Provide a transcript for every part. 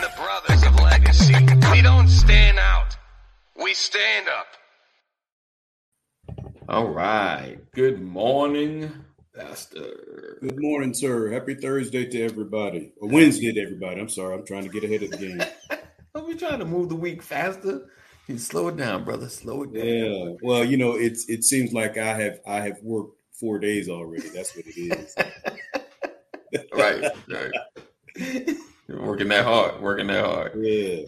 the brothers of legacy. We don't stand out. We stand up. All right. Good morning, Pastor. Good morning, sir. Happy Thursday to everybody. Or Wednesday to everybody. I'm sorry. I'm trying to get ahead of the game. Are we trying to move the week faster? You slow it down, brother. Slow it down. Yeah. Well, you know, it's it seems like I have I have worked four days already. That's what it is. right, right. You're working that hard, working that hard. Yeah.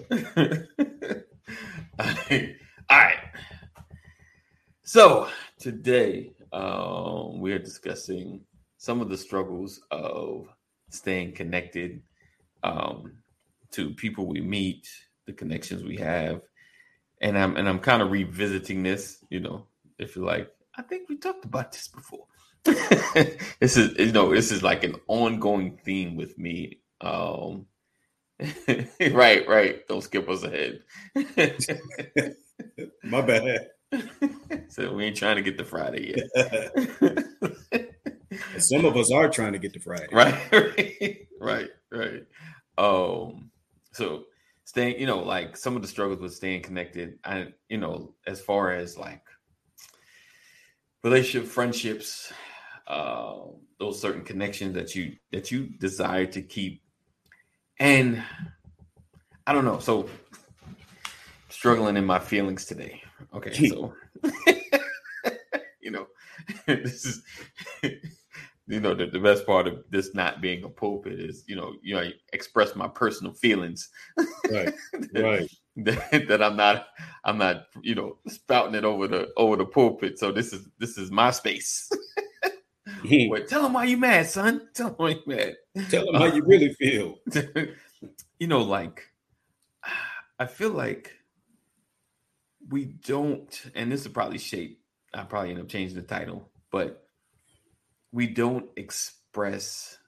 All right. So today um, we are discussing some of the struggles of staying connected um, to people we meet, the connections we have, and I'm and I'm kind of revisiting this. You know, if you like, I think we talked about this before. this is you know this is like an ongoing theme with me. Um, right, right. Don't skip us ahead. My bad. so we ain't trying to get to Friday yet. Some of us are trying to get to Friday. right, right, right. Um, so staying, you know, like some of the struggles with staying connected, and you know, as far as like relationship, friendships, uh, those certain connections that you that you desire to keep, and I don't know. So struggling in my feelings today. Okay, so you know, this is you know the, the best part of this not being a pulpit is you know you know I express my personal feelings Right. that, Right. that, that I'm not I'm not you know spouting it over the over the pulpit so this is this is my space Wait, tell him why you mad son tell him why you mad Tell them how you really feel. you know like I feel like we don't and this will probably shape I probably end up changing the title but we don't express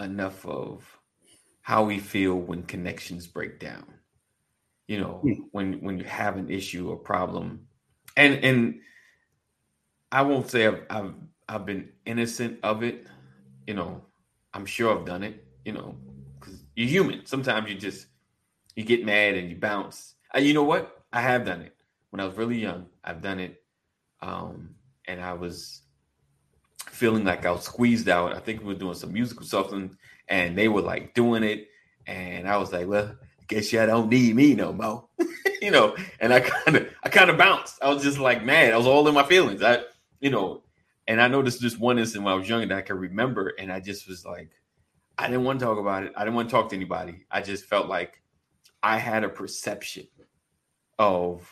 enough of how we feel when connections break down. You know, Hmm. when when you have an issue or problem, and and I won't say I've I've I've been innocent of it. You know, I'm sure I've done it. You know, because you're human. Sometimes you just you get mad and you bounce. And you know what? I have done it when I was really young. I've done it, um, and I was feeling like I was squeezed out. I think we were doing some musical something, and they were like doing it, and I was like, "Well, guess y'all don't need me no more," you know. And I kind of, I kind of bounced. I was just like mad. I was all in my feelings. I, you know, and I know this is just one instance when I was younger that I can remember, and I just was like, I didn't want to talk about it. I didn't want to talk to anybody. I just felt like I had a perception of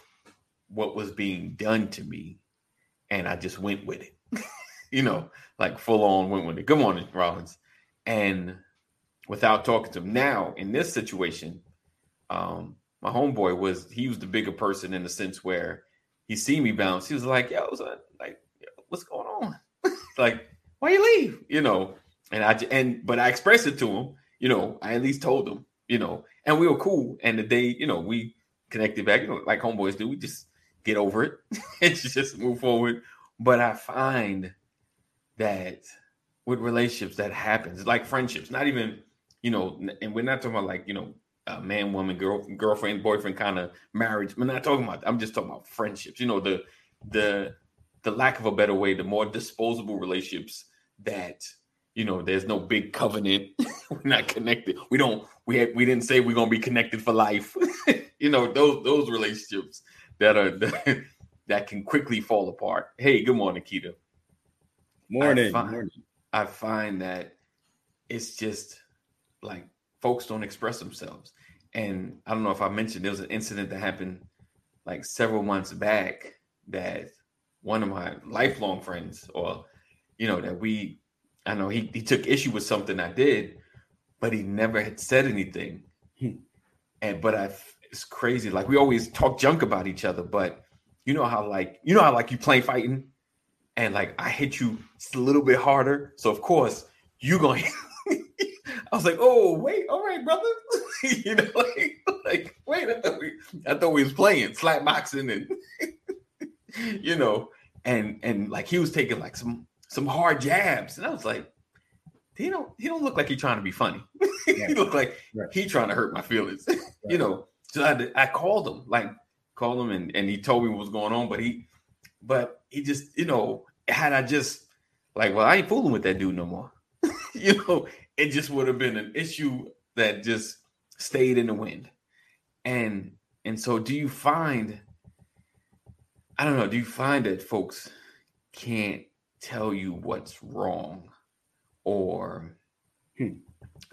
what was being done to me, and I just went with it. you know, like full on went with it. Good morning, Rollins. And without talking to him now in this situation, um, my homeboy was he was the bigger person in the sense where he see me bounce. He was like, "Yo, son, like, what's going on? like, why you leave? You know?" And I and but I expressed it to him. You know, I at least told him. You know, and we were cool. And the day, you know, we connected back. You know, like homeboys do. We just get over it and just move forward. But I find that with relationships that happens, like friendships, not even, you know, and we're not talking about like, you know, uh, man, woman, girl, girlfriend, boyfriend kind of marriage. We're not talking about. I'm just talking about friendships. You know, the the the lack of a better way, the more disposable relationships that you know, there's no big covenant. we're not connected. We don't. We had, we didn't say we're gonna be connected for life. you know, those those relationships that are that can quickly fall apart. Hey, good morning, Keita. Morning. find- morning. I find that it's just like folks don't express themselves. And I don't know if I mentioned there was an incident that happened like several months back that one of my lifelong friends, or you know, that we I know he, he took issue with something I did, but he never had said anything. And but I it's crazy. Like we always talk junk about each other, but you know how like you know how like you play fighting and like I hit you just a little bit harder. So of course you gonna I was like, oh wait, all right, brother. you know, like, like wait, I thought we I thought we was playing slap boxing and you know, and and like he was taking like some some hard jabs, and I was like, he don't he don't look like he trying to be funny. he look like Right. he trying to hurt my feelings. you know, so I, I called him, like called him, and and he told me what was going on. But he, but he just, you know, had I just like, well, I ain't fooling with that dude no more. you know, it just would have been an issue that just stayed in the wind. And and so, do you find? I don't know. Do you find that folks can't tell you what's wrong, or Hmm.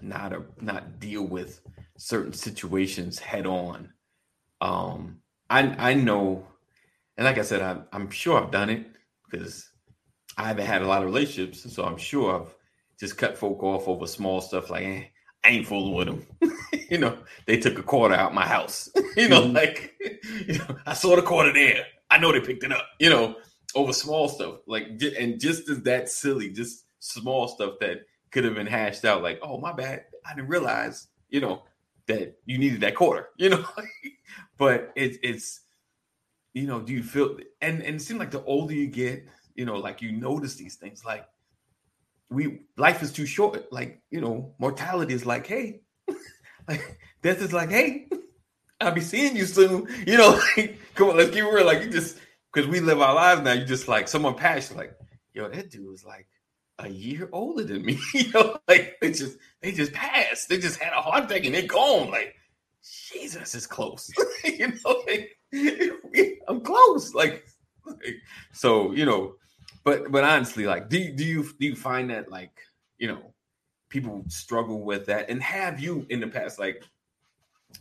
not a, not deal with certain situations head on? Um, I I know, and like I said, I, I'm sure I've done it because I haven't had a lot of relationships, so I'm sure I've just cut folk off over small stuff like eh, I ain't fooling with them. you know, they took a quarter out my house. you know, Mhm. like you know, I saw the quarter there. I know they picked it up. You know, over small stuff like and just as that silly, just small stuff that could have been hashed out. Like, oh my bad, I didn't realize. You know that you needed that quarter. You know, but it's it's you know, do you feel and and it like the older you get, you know, like you notice these things like we life is too short. Like, you know, mortality is like, hey, like death is like, hey, I'll be seeing you soon. You know, like, come on, let's get real. Like you just because we live our lives now, you just like someone passed, like, yo, that dude was like a year older than me. you know, like they just they just passed. They just had a heart attack and they're gone. Like, Jesus is close. you know, like, I'm close. Like, like, so you know, but but honestly, like, do do you do you find that like you know people struggle with that, and have you in the past like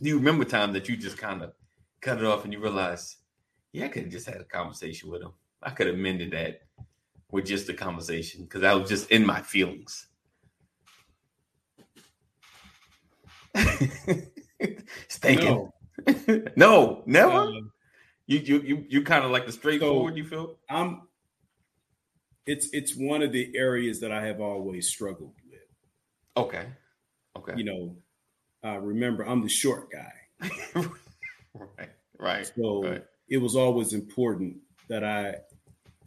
do you remember time that you just kind of cut it off and you realize, yeah, I could have just had a conversation with him. I could have mended that with just a conversation because I was just in my feelings. Stinking. No, No, never. uh, you you you you kind of like the straightforward. you feel? I'm. It's it's one of the areas that I have always struggled with. Okay. Okay. You know, uh, remember I'm the short guy, right. Right. so Right. it was always important that I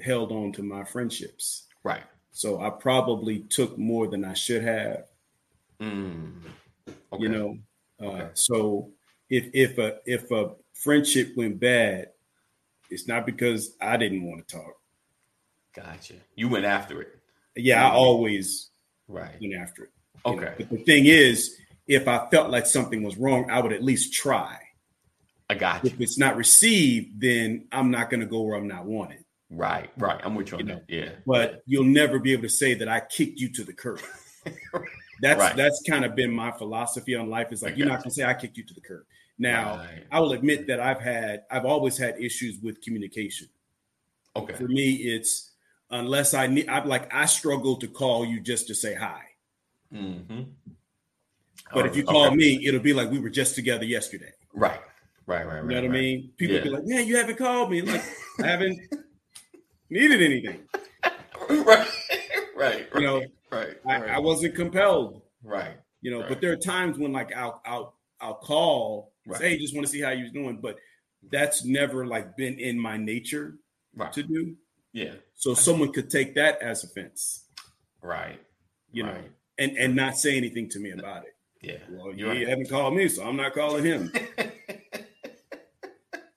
held on to my friendships. Right. So I probably took more than I should have. Mm. Okay. You know, uh, Okay. so if if a if a friendship went bad, it's not because I didn't want to talk. Gotcha. You went after it. Yeah, I always Right. went after it. you know. Okay. But the thing is, if I felt like something was wrong, I would at least try. I got you. If it's not received, then I'm not going to go where I'm not wanted. Right. Right. I'm with you on You know, that. Yeah. But you'll never be able to say that I kicked you to the curb. That's Right. that's kind of been my philosophy on life. Is like I you're not going to say I kicked you to the curb. Now, Right. I will admit that I've had I've always had issues with communication. Okay. For me, it's unless I need I'm like I struggle to call you just to say hi. Mm-hmm. But if oh, you call me, it'll be like we were just together yesterday. right. Right. Right. You know what I mean? People be like, "Man, you haven't called me." Like I haven't needed anything. right. Right. You know, Right. I, right. I wasn't compelled. right. You know, Right. but there are times when like I'll I'll I'll call, Right. say, "Hey, just want to see how you're doing," but that's never like been in my nature Right. to do. Yeah. So someone could take that as offense, Right. you know, and and not say anything to me about it. Yeah. Well, he right. haven't called me, so I'm not calling him.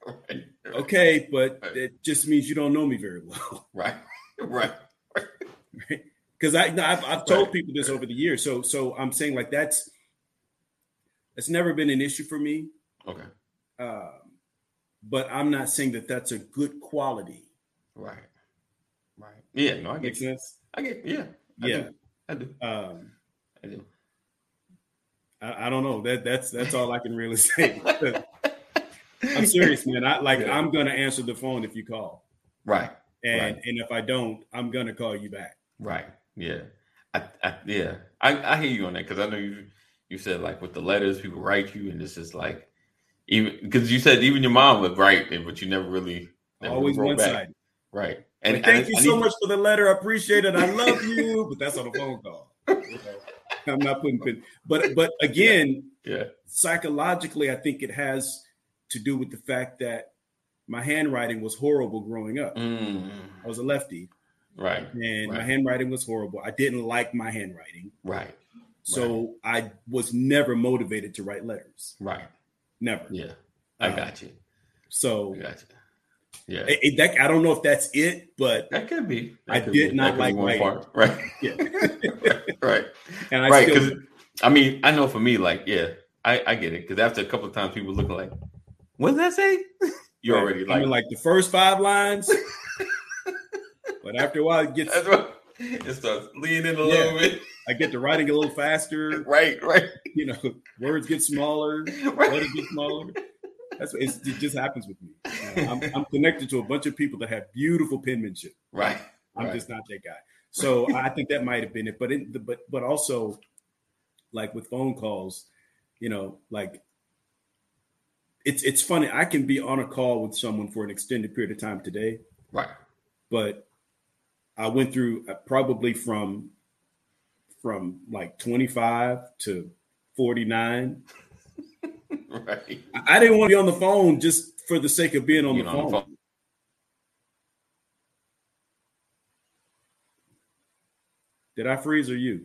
right. Okay, but Right. it just means you don't know me very well. Right. Right. because I no, I've, I've told people this over the years. So so I'm saying like that's that's never been an issue for me. Okay. Um, but I'm not saying that that's a good quality. Right. Right. Yeah. No, I get. You. sense? I get. Yeah. I Yeah. Do. I do. Um, I do. I, I don't know. That that's that's all I can really say. I'm serious, man. I like Yeah. I'm gonna answer the phone if you call, Right. and Right. and if I don't, I'm gonna call you back. Right. Yeah. I, I yeah. I, I hear you on that because I know you you said like with the letters people write you and this is like even because you said even your mom would write it, but you never really never Always one sided. Right. And thank I- you so much for the letter. I appreciate it. I love you, but that's on the phone call. You know, I'm not putting pin. But but again, Yeah. psychologically, I think it has to do with the fact that my handwriting was horrible growing up. Mm. I was a lefty, Right. and my handwriting was horrible. I didn't like my handwriting, Right. so I was never motivated to write letters. Right. Never. Yeah. I Uh, got you. So I got you. Yeah. it- it- that, I don't know if that's it, but That could be. That I could did be- not that could be like one writing. part. Right. yeah. right. and I right. Because I mean, I know for me, like, yeah, I, I get it. Because after a couple of times, people looking like, "What does that say?" You're Right. already I like, mean, like the first five lines, but after a while, it gets it starts leaning a Yeah. little bit. I get to writing a little faster. Right. Right. You know, words get smaller, Right. letters get smaller. That's what it's, it just happens with me. Uh, I'm, I'm connected to a bunch of people that have beautiful penmanship. Right. I'm right. just not that guy. So I think that might have been it. But in the, but but also, like with phone calls, you know, like it's it's funny. I can be on a call with someone for an extended period of time today, right. but I went through uh, probably from from like 25 to 49. Right. I didn't want to be on the phone just for the sake of being on, the, on phone. the phone. Did I freeze or you?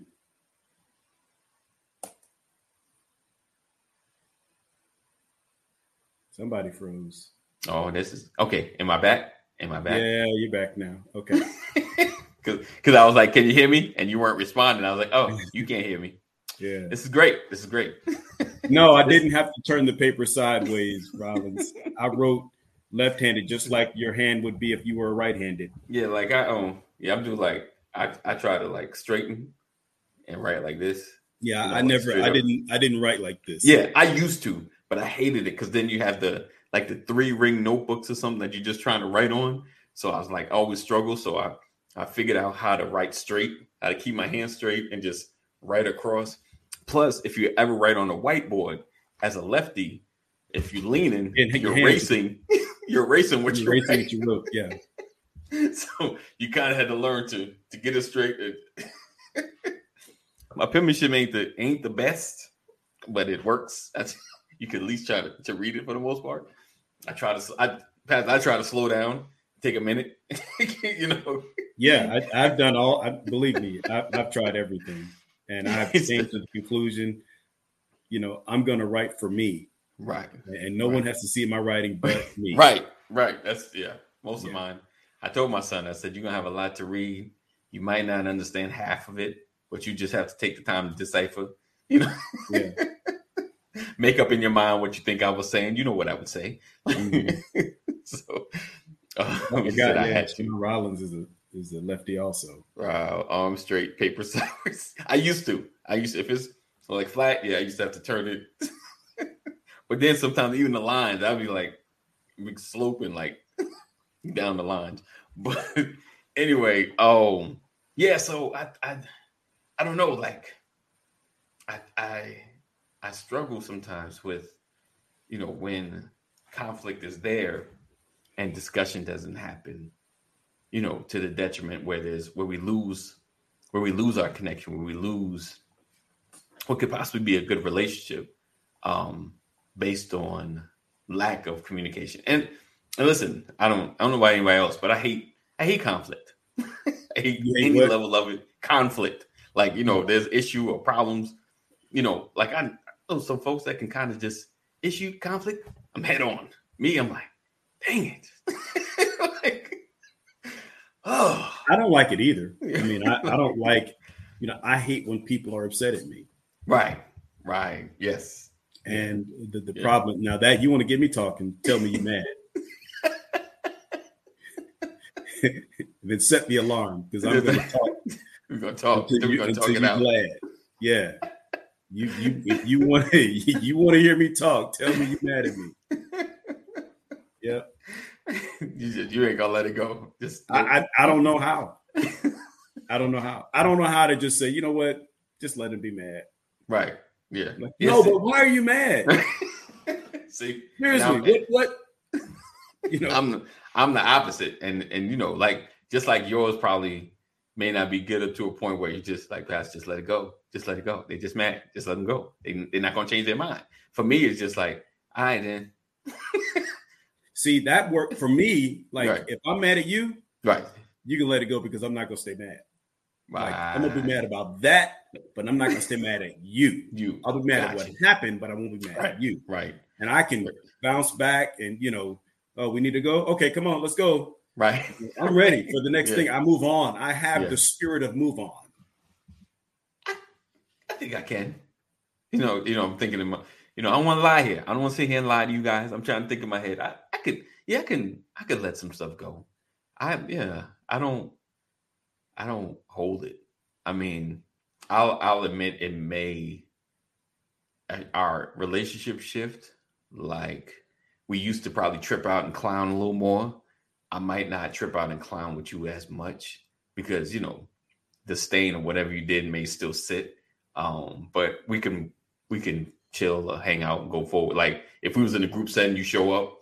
Somebody froze. Oh, this is okay. Am I back? Am I back? Yeah, you're back now. Okay. Because I was like, "Can you hear me?" And you weren't responding. I was like, "Oh, you can't hear me." Yeah. This is great. This is great. No, I didn't have to turn the paper sideways, Rollins. I wrote left-handed, just like your hand would be if you were right-handed. Yeah, like I um, yeah, I'm doing like I I try to like straighten and write like this. Yeah, You know, I like never, I up. didn't, I didn't write like this. Yeah, I used to, but I hated it because then you have the like the three ring notebooks or something that you're just trying to write on. So I was like always struggle. So I I figured out how to write straight, how to keep my hand straight and just write across. Plus, if you ever write on a whiteboard as a lefty, if you're leaning, And you're hands- racing, you're racing what You're writing. what you wrote. Yeah. so you kind of had to learn to to get it straight. My penmanship ain't the ain't the best, but it works. That's, you can at least try to, to read it for the most part. I try to I Pat, I try to slow down, take a minute, you know. Yeah, I, I've done all. I, believe me, I've, I've tried everything, and I've came to the conclusion. You know, I'm going to write for me, Right, and no one has to see my writing but me. right, right. That's yeah. Most of mine. I told my son. I said you're gonna have a lot to read. You might not understand half of it, but you just have to take the time to decipher. You know. Yeah. make up in your mind what you think I was saying. You know what I would say. Mhm. so, uh, Oh he my said God, I yeah. Jimmy Rollins is a is a lefty also. Uh, arm straight, paper sideways. I used to. I used to, if it's like flat, yeah, I used to have to turn it. but then sometimes even the lines, I'd be like sloping like down the lines. But anyway, um, yeah. So I, I, I don't know. Like, I, I, I struggle sometimes with, you know, when conflict is there and discussion doesn't happen you know, to the detriment where there's where we lose where we lose our connection, where we lose what could possibly be a good relationship um based on lack of communication. And and listen, I don't I don't know about anybody else, but I hate I hate conflict. I hate hate any what? level of it. Conflict. Like, you know, there's issue or problems, you know, like I know some folks that can kind of just issue conflict. I'm head on. Me, I'm like, dang it. like, oh I don't like it either. I mean, I, I don't like, you know, I hate when people are upset at me. Right, right, yes, And the, the Yeah. problem now that you want to get me talking, tell me you're mad. then set the alarm because I'm going to talk we're gonna talk. until, We're you, gonna until talk you're out. glad. Yeah. You you if you want to you want to hear me talk, tell me you're mad at me. Yeah. you, just, you ain't gonna let it go. Just I, I I don't know how. I don't know how. I don't know how to just say, you know what? Just let him be mad. right, yeah. Like, Yes. no, but why are you mad? See, Seriously, what what? You know, I'm the, I'm the opposite, and and you know, like just like yours probably may not be good up to a point where you just like, guys, just let it go, just let it go. They just mad, just let them go. They they're not gonna change their mind. For me, it's just like, all right, then, see that worked for me. Like Right. if I'm mad at you, right, you can let it go because I'm not gonna stay mad. Right. Like, I'm gonna be mad about that, but I'm not gonna stay mad at you. You. I'll be mad at what happened, but I won't be mad Right. at you. Right. And I can bounce back and you know, oh, we need to go. Okay, come on, let's go. Right. I'm ready for the next Yeah. thing. I move on. I have Yeah. the spirit of move on. I think I can. You know, you know, I'm thinking in my, you know, I don't want to lie here. I don't want to sit here and lie to you guys. I'm trying to think in my head. I, I could, yeah, I can, I could let some stuff go. I, yeah, I don't, I don't hold it. I mean, I'll, I'll admit it may, uh, our relationship shift. Like we used to probably trip out and clown a little more. I might not trip out and clown with you as much because you know the stain or whatever you did may still sit. Um, but we can we can chill, hang out, and go forward. Like if we was in a group setting, you show up,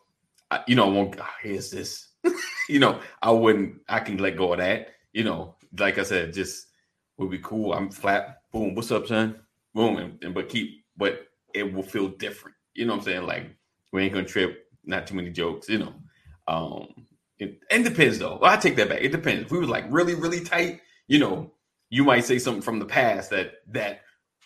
You know, I won't. "Ah, here's this. you know, I wouldn't. I can let go of that. You know, like I said, just would be cool. I'm flat. Boom. What's up, son? Boom. And, and but keep, but it will feel different. You know what I'm saying? Like we ain't gonna trip. Not too many jokes. You know. Um, it, it depends though. Well, I take that back. It depends. If we was like really, really tight, you know, you might say something from the past that that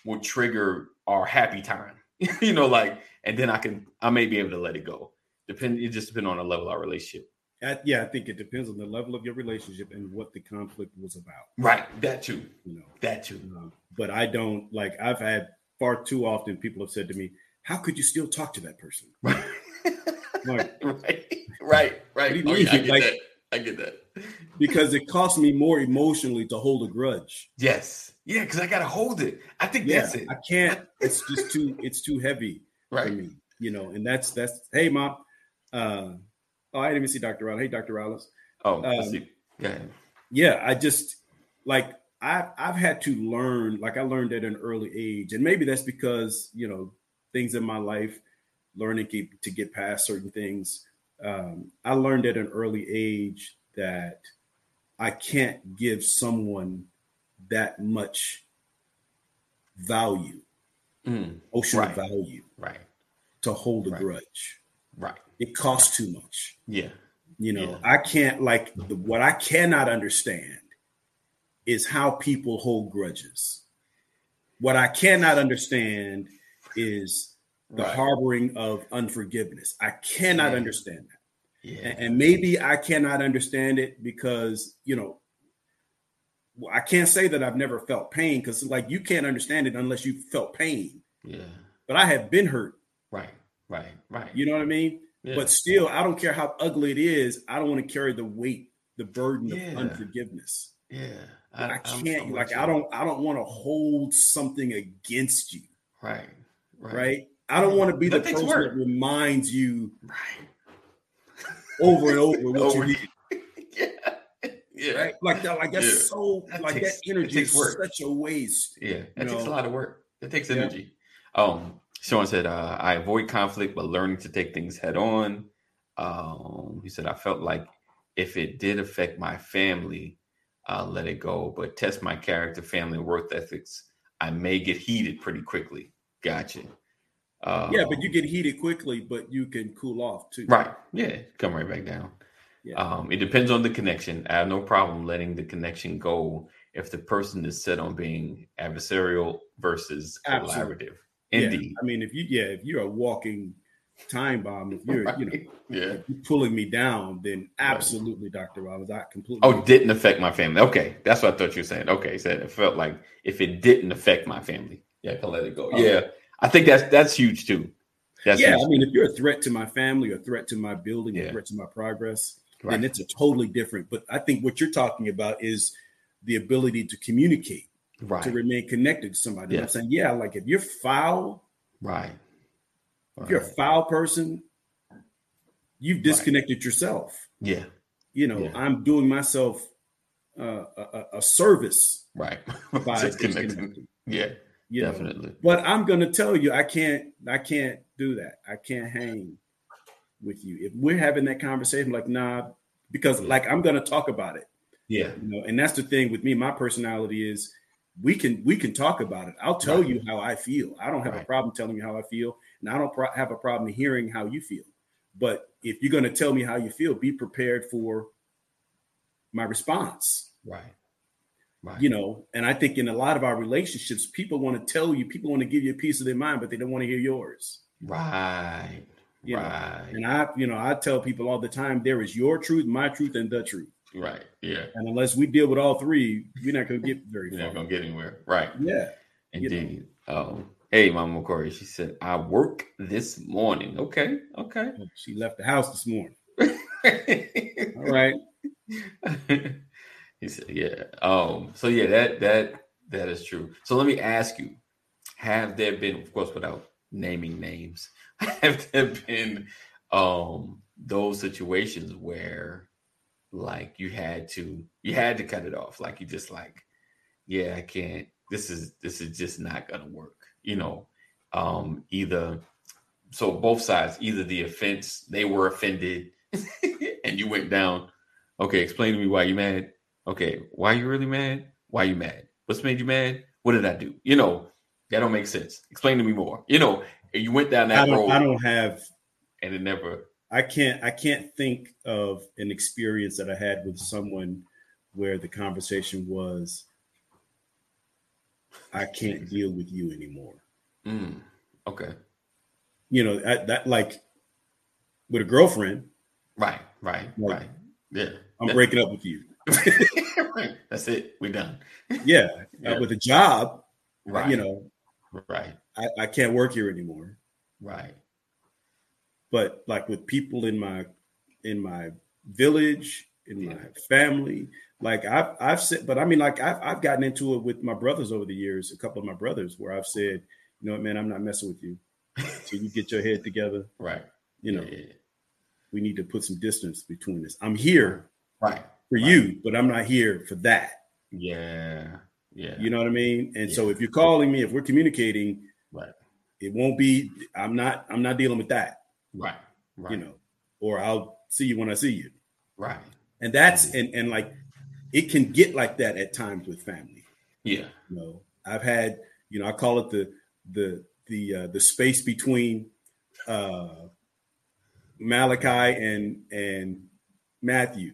would trigger our happy time. you know, like, and then I can I may be able to let it go. Depend. It just depends on the level of our relationship. I, yeah, I think it depends on the level of your relationship and what the conflict was about. Right. That too. You know, That too. Um, but I don't like. I've had far too often people have said to me, "How could you still talk to that person?" Right. Like, right. Right. Right. Oh, yeah, I get Like- that. I get that. because it costs me more emotionally to hold a grudge. Yes. Yeah, because I gotta hold it. I think Yeah, that's it. I can't. It's just too. It's too heavy for Right. me. You know, and that's that's. Hey, mom. Uh, oh, I didn't even see Dr. Rollins. Hey, Dr. Rollins. Oh, Um, see. Yeah. yeah i just like i've i've had to learn like i learned at an early age and maybe that's because you know things in my life learning to, to get past certain things um, i learned at an early age that i can't give someone that much value Mm, emotional Right. value right. to hold a Right. grudge Right. it costs too much Yeah. You know, Yeah. I can't like the, what I cannot understand is how people hold grudges. What I cannot understand is the Right. harboring of unforgiveness. I cannot Yeah. understand that. Yeah. And, and maybe I cannot understand it because, you know, I can't say that I've never felt pain because, like, you can't understand it unless you felt pain. Yeah. But I have been hurt. Right. Right. Right. You know what I mean? Yeah. But still, I don't care how ugly it is. I don't want to carry the weight, the burden Yeah. of unforgiveness. yeah. I, I'm- can't I'm like with I don't I don't want to hold something against you, Right. right? I don't want to be That the person work. that reminds you Right. over and over what Over- you need, yeah. Yeah. right? Like that, like that's Yeah. so That like takes- that energy is work. such a waste. Yeah, that takes a lot of work. It takes Yeah. energy. Um, Sean said, uh, "I avoid conflict, but learning to take things head on." Um, he said, "I felt like if it did affect my family, uh, let it go, but test my character, family, worth ethics. I may get heated pretty quickly." Gotcha. Um, Yeah, but you get heated quickly, but you can cool off too. right. Yeah, come right back down. Yeah. Um, it depends on the connection. I have no problem letting the connection go if the person is set on being adversarial versus Absolutely. collaborative. Yeah. I mean, if you yeah, if you're a walking time bomb, if you're you know yeah. if you're pulling me down, then absolutely, Dr. Rollins, I completely Oh, didn't affect my family. Okay, that's what I thought you were saying. Okay, said it felt like if it didn't affect my family, yeah, I can let it go. Oh. Yeah, I think that's that's huge too. That's yeah, huge. I mean, if you're a threat to my family, a threat to my building, Yeah. a threat to my progress, Right. then it's a totally different. But I think what you're talking about is the ability to communicate, right, to remain connected to somebody. Yeah. I'm saying, yeah, like if you're foul, right, if you're a foul person, you've disconnected yourself. yeah, You know, Yeah. I'm doing myself uh, a, a- service right. by disconnecting. Yeah, You know, definitely. But I'm gonna tell you, I can't, I can't do that. I can't hang with you. If we're having that conversation, like, nah, because like I'm gonna talk about it, Yeah, you know, and that's the thing with me. My personality is we can we can talk about it. I'll tell Right. you how I feel. I don't have a problem telling you how I feel, and I don't pro- have a problem hearing how you feel. But if you're gonna tell me how you feel, be prepared for my response. Right. Right. You know, and I think in a lot of our relationships, people want to tell you, people want to give you a piece of their mind, but they don't want to hear yours. Right. You right. Know? And I, you know, I tell people all the time, there is your truth, my truth, and the truth. Right. Yeah. And unless we deal with all three, we're not going to get very You're not gonna get anywhere. Right. Yeah. Indeed. Um, hey, Mama Corey, she said, I work this morning. Okay. Okay. She left the house this morning. All right. he said, yeah. Um, so yeah, that that that is true. So let me ask you, have there been, of course, without naming names, have there been um those situations where like you had to you had to cut it off? Like you just like, yeah, I can't, this is this is just not gonna work, you know. Um, either so both sides, either the offense, they were offended and you went down. Okay, explain to me why you mad. Okay, why you really mad? Why you mad? What's made you mad? What did I do? You know, that don't make sense. Explain to me more. You know, you went down that I road I don't have, and it never. I can't, I can't think of an experience that I had with someone where the conversation was, I can't deal with you anymore. Mm, okay, You know, that, that like with a girlfriend, right, right, Like, right. Yeah, I'm Yeah. breaking up with you. right. That's it. We're done. Yeah. Yeah. Uh, with a job, Right. you know, Right. I, I can't work here anymore. Right. But like with people in my in my village, in my family, like I've I've said, but I mean, like I've I've gotten into it with my brothers over the years. A couple of my brothers, where I've said, you know what, man, I'm not messing with you. So you get your head together. Right. You know, Yeah, yeah. we need to put some distance between us. I'm here Right. for Right. you, but I'm not here for that. Yeah. Yeah. You know what I mean? And so if you're calling me, if we're communicating, Right. it won't be. I'm not. I'm not dealing with that. Right. Right. You know, or I'll see you when I see you. Right. And that's and and like it can get like that at times with family. Yeah. You know, I've had you know I call it the the the uh, the space between uh, Malachi and and Matthew.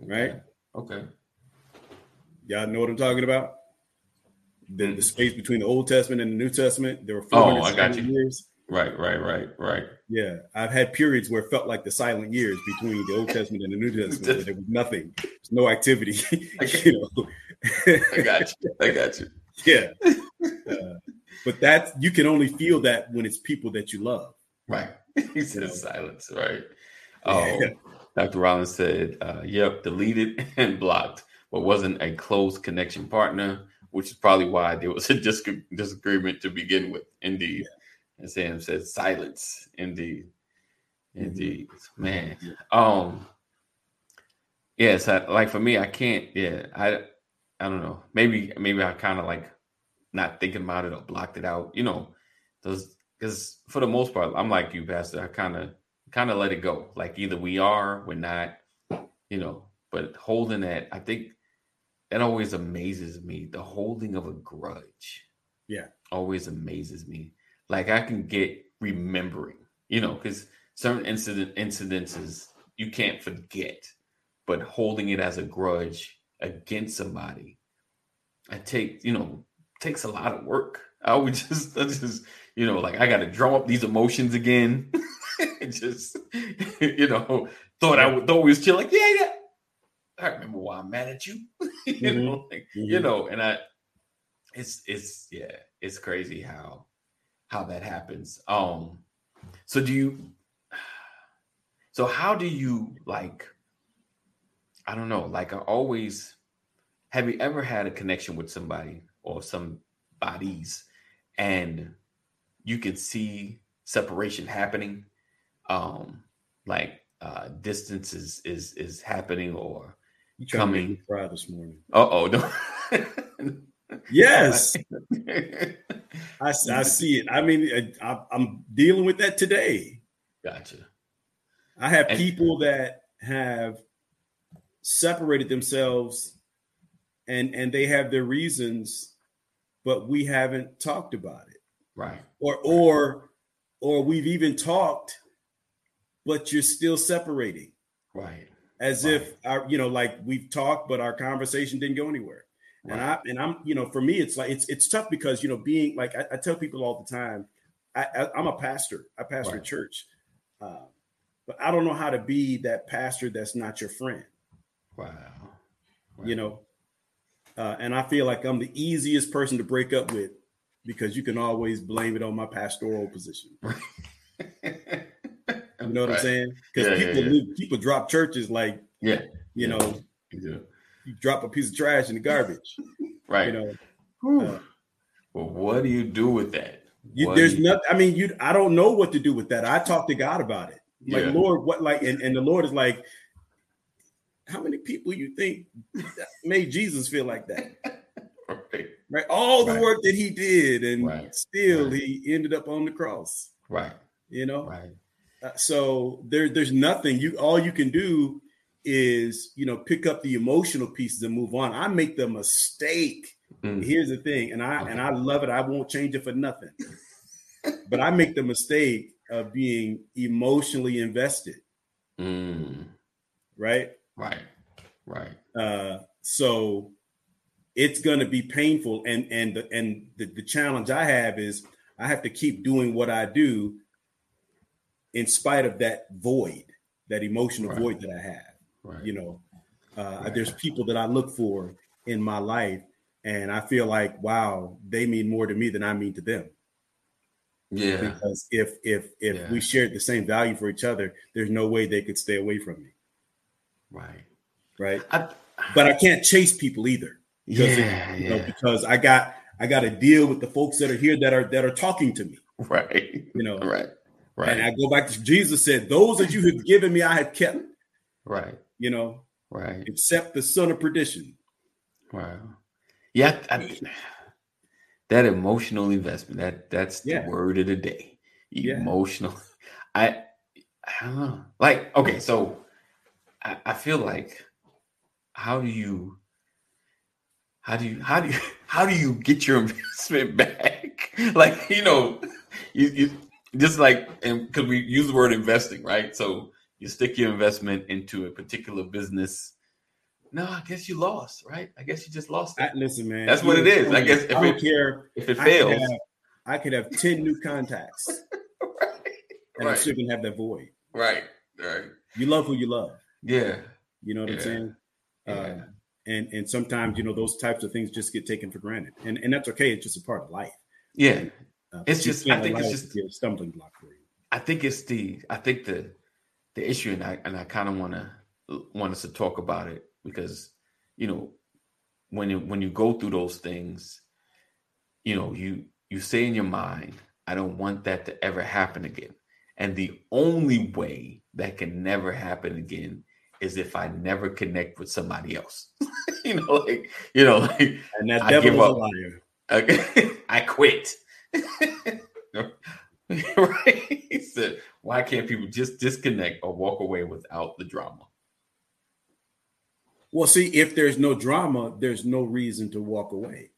Right? Okay. Y'all know what I'm talking about? The, the space between the Old Testament and the New Testament. There were Oh, 400 I got you. years. Right. Right. Right. Right. Yeah, I've had periods where it felt like the silent years between the Old Testament and the New Testament. there was nothing, There's no activity. you know, I got you. I got you. yeah. Uh, but that you can only feel that when it's people that you love. Right. He said silence. Right. Oh, Yeah. Dr. Rollins said, uh, yep, deleted and blocked, but wasn't a close connection partner, which is probably why there was a dis- disagreement to begin with. Indeed. And Sam said silence. Indeed. Mm-hmm. Indeed. Man. Um yes, I, like for me, I can't, yeah, I I don't know. Maybe maybe I kind of like not thinking about it or blocked it out, you know, those because for the most part, I'm like you, Pastor. I kind of kind of let it go. Like either we are, we're not, you know. But holding that, I think that always amazes me. The holding of a grudge, Yeah. always amazes me. Like I can get remembering, you know, because certain incident incidences you can't forget, but holding it as a grudge against somebody, I take, you know, takes a lot of work. I would just, I just, you know, like I got to drum up these emotions again. just, you know, thought I would, thought we was chill. Like, yeah, yeah. I remember why I'm mad at you. you Mhm. know, like, you Mhm. know, and I, it's, it's, yeah, it's crazy how, how that happens. Um, so do you, so how do you like, I don't know, like I always, have you ever had a connection with somebody or some bodies and you can see separation happening um like uh distance is is is happening or Coming. cry this morning? uh-oh no Yes, I, I see it. I mean, I, I'm dealing with that today. gotcha I have And- people that have separated themselves and and they have their reasons but we haven't talked about it right or or or we've even talked but you're still separating right as Right. if our, you know, like we've talked, but our conversation didn't go anywhere. And I and I'm, you know, for me, it's like it's it's tough because you know, being like I, I tell people all the time, I, I I'm a pastor. I pastor a church, uh, but I don't know how to be that pastor that's not your friend. Wow. You know, uh, and I feel like I'm the easiest person to break up with because you can always blame it on my pastoral position. You know what I'm saying? Because Yeah, yeah, people yeah. leave- people drop churches like Yeah. you Yeah. know Yeah. You drop a piece of trash in the garbage. Right. You know, uh, well, what do you do with that? you, there's do you- nothing. I mean, you. I don't know what to do with that. I talked to God about it. Like Yeah. Lord, what like, and, and the Lord is like, how many people you think made Jesus feel like that? Right. Right, all the Right. work that he did, and Right. still Right. he ended up on the cross. Right. You know, Right. Uh, so there, there's nothing you. All you can do is you know pick up the emotional pieces and move on. I make the mistake. Mm. Here's the thing, and I Okay. and I love it. I won't change it for nothing. but I make the mistake of being emotionally invested. Mm. Right. Right. Right. Uh, so it's going to be painful, and and the, and the, the challenge I have is I have to keep doing what I do in spite of that void, that emotional Right. void that I have. Right. you know uh, Right. there's people that i look for in my life and i feel like wow they mean more to me than i mean to them yeah. because if if if Yeah. we shared the same value for each other there's no way they could stay away from me Right. right I, but i can't chase people either because yeah. you know, because i got i got to deal with the folks that are here that are that are talking to me Right. you know Right. Right. and i go back to jesus said those that you have given me i have kept right. You know Right. except the son of perdition Wow. Yeah, I, that emotional investment. That that's Yeah. the word of the day. Yeah. Emotional. I I don't know. Like, okay, so I, I feel like how do you how do you how do you how do you get your investment back? Like, you know, you, you just like and because we use the word investing, right? So you stick your investment into a particular business. No, I guess you lost, right? I guess you just lost it. I, listen, man. That's what it is. I guess if I don't it- care. if it I could, fails, have, I could have ten new contacts, right, and right, still gonna have that void. right, right. You love who you love. Yeah, You know what Yeah. I'm saying? yeah, Uh, and and sometimes you know those types of things just get taken for granted, and and that's okay. It's just a part of life. yeah. Uh, It's just- I think it's just- a stumbling block for you. I think it's the I think the the issue, and I and I kind of want to want us to talk about it because you know when you when you go through those things, you know you you say in your mind, I don't want that to ever happen again, and the only way that can never happen again is if I never connect with somebody else. you know, like you know, like And that I give a up. liar. Okay. I quit. right? He said, why can't people just disconnect or walk away without the drama? Well, see, if there's no drama, there's no reason to walk away.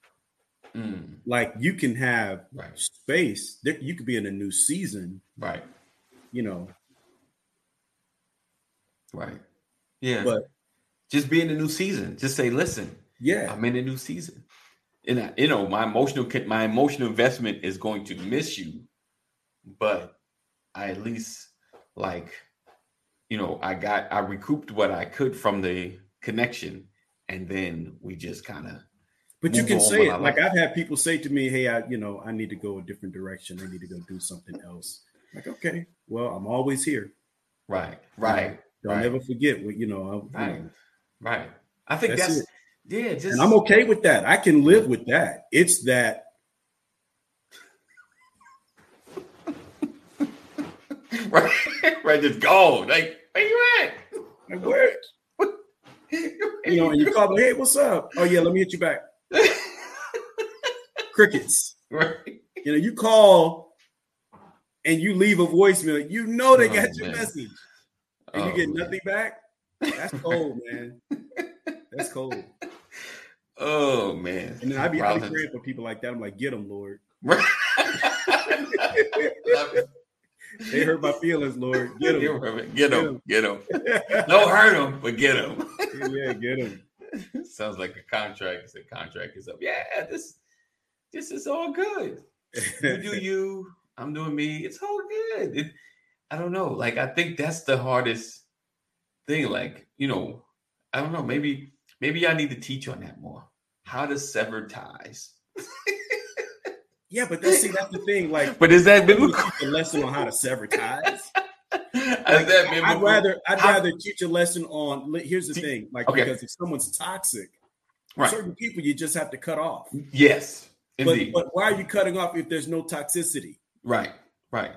Mm, Like you can have right, space. There, you could be in a new season. right, You know, right. Yeah. but just be in the new season. Just say, listen, yeah, I'm in a new season. And I, you know, my emotional my emotional investment is going to miss you, but I at least like, you know, I got I recouped what I could from the connection, and then we just kind of But you can say it. Like. I've had people say to me, "Hey, I, you know, I need to go a different direction. I need to go do something else." Like, okay, well, I'm always here. right, right, Don't right, ever forget what you know. I, you right, know. right. I think That's that's, it. yeah, just And I'm okay with that. I can live with that. It's that right, right, just go. Like, where you at? like, where you know, and you call me, "Hey, what's up?" Oh yeah, let me hit you back. Crickets. right, You know, you call and you leave a voicemail. You know they Oh, got your man. message, and Oh, you get man. nothing back. That's cold, man. That's cold. Oh man, And then I be, I be praying for people like that. I'm like, get them, Lord. Right. They hurt my feelings, Lord. Get them. Get them. Get them. Don't hurt them, but get them. yeah, get them. Sounds like a contract. The contract is up. Yeah, this this is all good. You do you. I'm doing me. It's all good. It, I don't know. Like I think that's the hardest thing. Like you know, I don't know. Maybe maybe I need to teach on that more. How to sever ties. Yeah, but that's see that's the thing. Like, but is that biblical? Teach a lesson on how to sever ties. Like, that I'd rather I'd rather teach a lesson on. Here's the thing, like okay. because if someone's toxic, right. certain people you just have to cut off. Yes, but, but why are you cutting off if there's no toxicity? Right, right.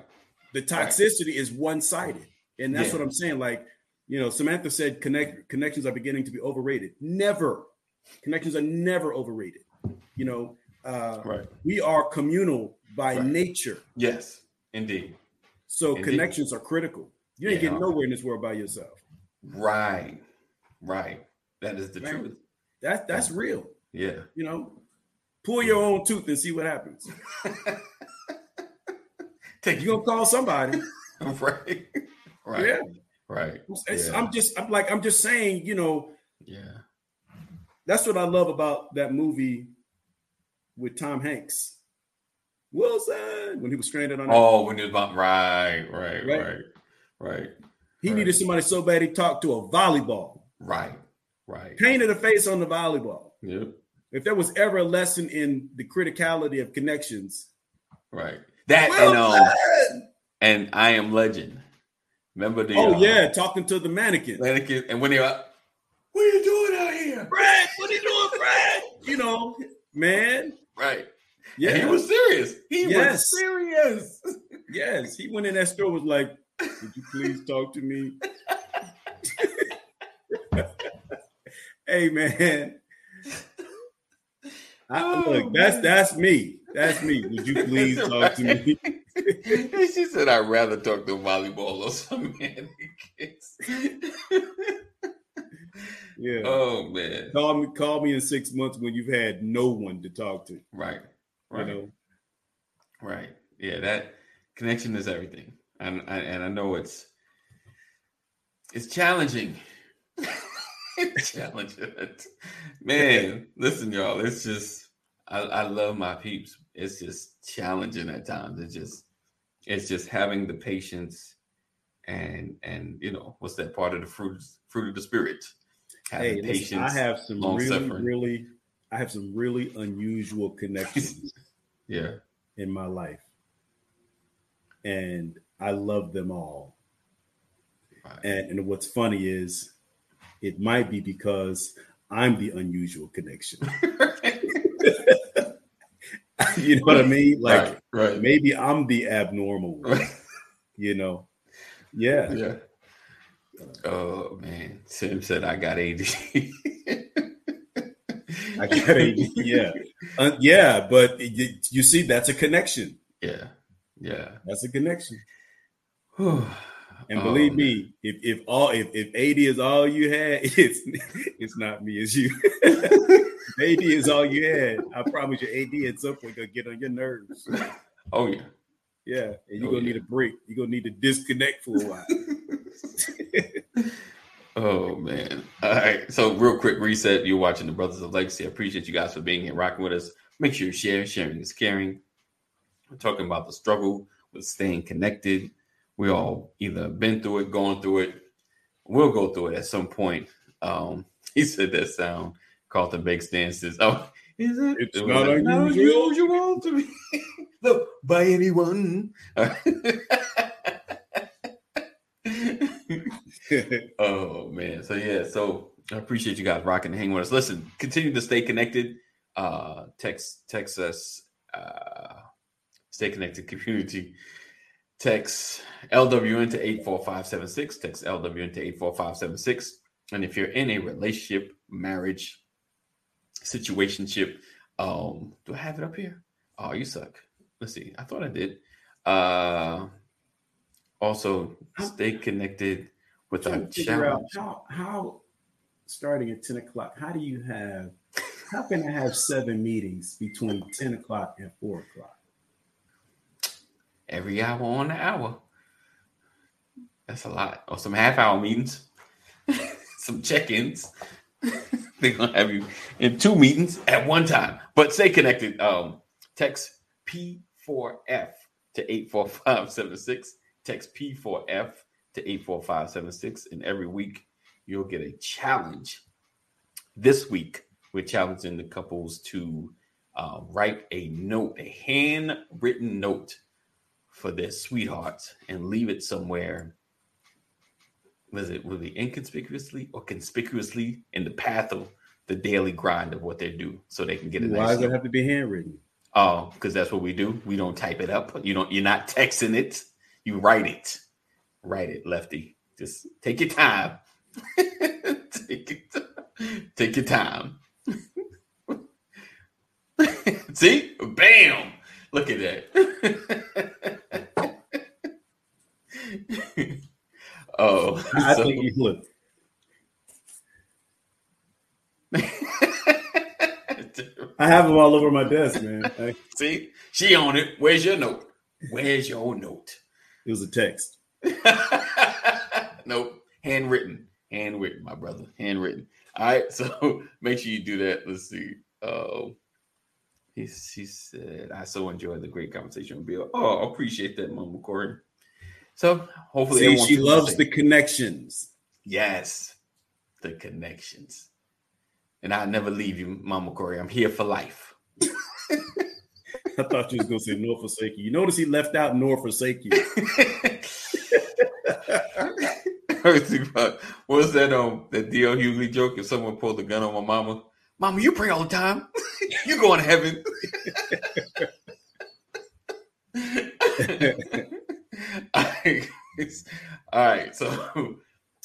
The toxicity right. is one sided, and that's yeah. what I'm saying. Like you know, Samantha said, connect connections are beginning to be overrated. Never, connections are never overrated. You know, uh, right. we are communal by right. nature. Yes, indeed. So indeed. connections are critical. You ain't yeah. getting nowhere in this world by yourself. Right, right. That is the Man, truth. That that's real. Yeah. You know, pull your own tooth and see what happens. Take you gonna call somebody, right? Right. Yeah. Right. Yeah. I'm just I'm like I'm just saying, you know. Yeah. That's what I love about that movie with Tom Hanks. Wilson when he was stranded on. Oh, when he was about right, right, right, right, right. He right. needed somebody so bad he talked to a volleyball. Right, right. Painted a face on the volleyball. Yep. If there was ever a lesson in the criticality of connections, right. That Wilson! and um, and I am legend. Remember the? Oh uh, yeah, talking to the mannequin. Mannequin, and when they are, what are you doing out here, Brad? What are you doing, Brad? you know, man. Right. Yeah, and he was serious. He yes. was serious. yes, he went in that store was like, "Would you please talk to me?" hey man, I, oh, look, man. that's that's me. That's me. Would you please talk to me? she said, "I'd rather talk to volleyball or some mannequins." Yeah. Oh man. Call me. Call me in six months when you've had no one to talk to. Right. Right. You know? Right. Yeah. That connection is everything, and I, and I know it's it's challenging. it's challenging. Man, listen, y'all. It's just I, I love my peeps. It's just challenging at times. It's just it's just having the patience and and you know what's that part of the fruit fruit of the spirit hey, patience i have some really suffering. really i have some really unusual connections yeah in my life and i love them all right. and, and what's funny is it might be because i'm the unusual connection you know what I mean? Like right, right. maybe I'm the abnormal one. You know? Yeah. Yeah. Oh man. Sim said I got AD. I got AD. Yeah. Uh, yeah, but you, you see, that's a connection. Yeah. Yeah. That's a connection. And believe oh, me, if if all if, if AD is all you had, it's it's not me, it's you. AD is all you had. I promise you, AD at some point gonna get on your nerves. Oh yeah. Yeah. And you're oh, gonna yeah. need a break. You're gonna need to disconnect for a while. oh man. All right. So real quick reset. You're watching the Brothers of Legacy. I appreciate you guys for being here, rocking with us. Make sure you share. Sharing is caring. We're talking about the struggle with staying connected we all either been through it, going through it. We'll go through it at some point. Um, he said that sound Carlton Banks dances. Oh, is it? It's it not unusual. unusual to be look by anyone. oh man. So yeah, so I appreciate you guys rocking and hanging with us. Listen, continue to stay connected. Uh text text us uh stay connected community Text LWN to 84576. Text LWN to 84576. And if you're in a relationship, marriage, situationship, um, do I have it up here? Oh, you suck. Let's see. I thought I did. Uh also stay connected with our challenge. How, how starting at 10 o'clock, how do you have how can I have seven meetings between 10 o'clock and 4 o'clock? every hour on the hour. That's a lot. Or some half hour meetings, some check ins. They're gonna have you in two meetings at one time. But stay connected. Um, text P4F to 84576. Text P4F to 84576. And every week you'll get a challenge. This week, we're challenging the couples to uh, write a note, a handwritten note for their sweethearts and leave it somewhere. Was it be inconspicuously or conspicuously in the path of the daily grind of what they do so they can get it. Why nice does it have to be handwritten? Oh, because that's what we do. We don't type it up. You don't. You're not texting it. You write it. Write it, Lefty. Just take your time. take it. Take your time. See, bam! Look at that. oh, I so- think you look. I have them all over my desk, man. I- See, she on it. Where's your note? Where's your note? it was a text. nope. Handwritten. Handwritten, my brother. Handwritten. All right. So make sure you do that. Let's see. Oh, he, she said, I so enjoyed the great conversation with Bill. Oh, I appreciate that, Mama Corey. So hopefully, See, she loves the connections. yes, the connections. And I'll never leave you, Mama Corey. I'm here for life. I thought you was gonna say nor forsake you. You notice he left out nor forsake you. what was that um that D.L. Hughley joke? If someone pulled a gun on my mama, mama, you pray all the time. you going to heaven. all right. All right, so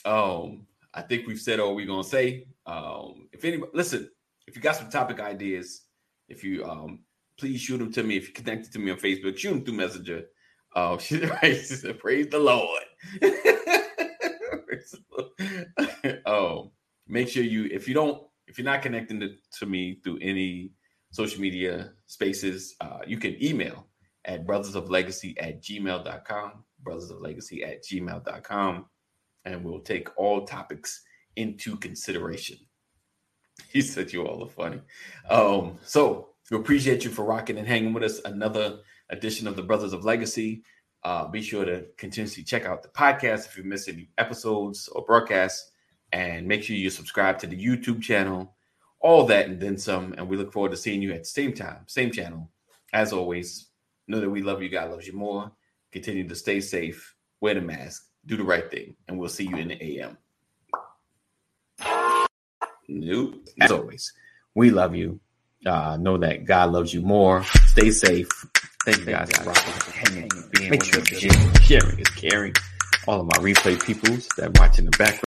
um I think we've said all we're gonna say. Um if anybody listen, if you got some topic ideas, if you um please shoot them to me. If you connected to me on Facebook, shoot them through Messenger. Uh, right, "Praise the Lord." Praise the Lord. um, make sure you, if you don't, if you're not connecting to, to me through any social media spaces, uh, you can email at brothers of legacy at gmail.com, brothers of legacy at gmail.com, and we'll take all topics into consideration. He said you all are funny. Um, so we appreciate you for rocking and hanging with us. Another edition of the Brothers of Legacy. Uh, be sure to continuously check out the podcast if you miss any episodes or broadcasts, and make sure you subscribe to the YouTube channel. All that and then some. And we look forward to seeing you at the same time, same channel. As always, know that we love you. God loves you more. Continue to stay safe, wear the mask, do the right thing, and we'll see you in the AM. Nope. As always, we love you. Uh, know that God loves you more. Stay safe. Thank you guys for rocking, hanging, being Make sure sharing is caring. All of my replay peoples that watch in the background.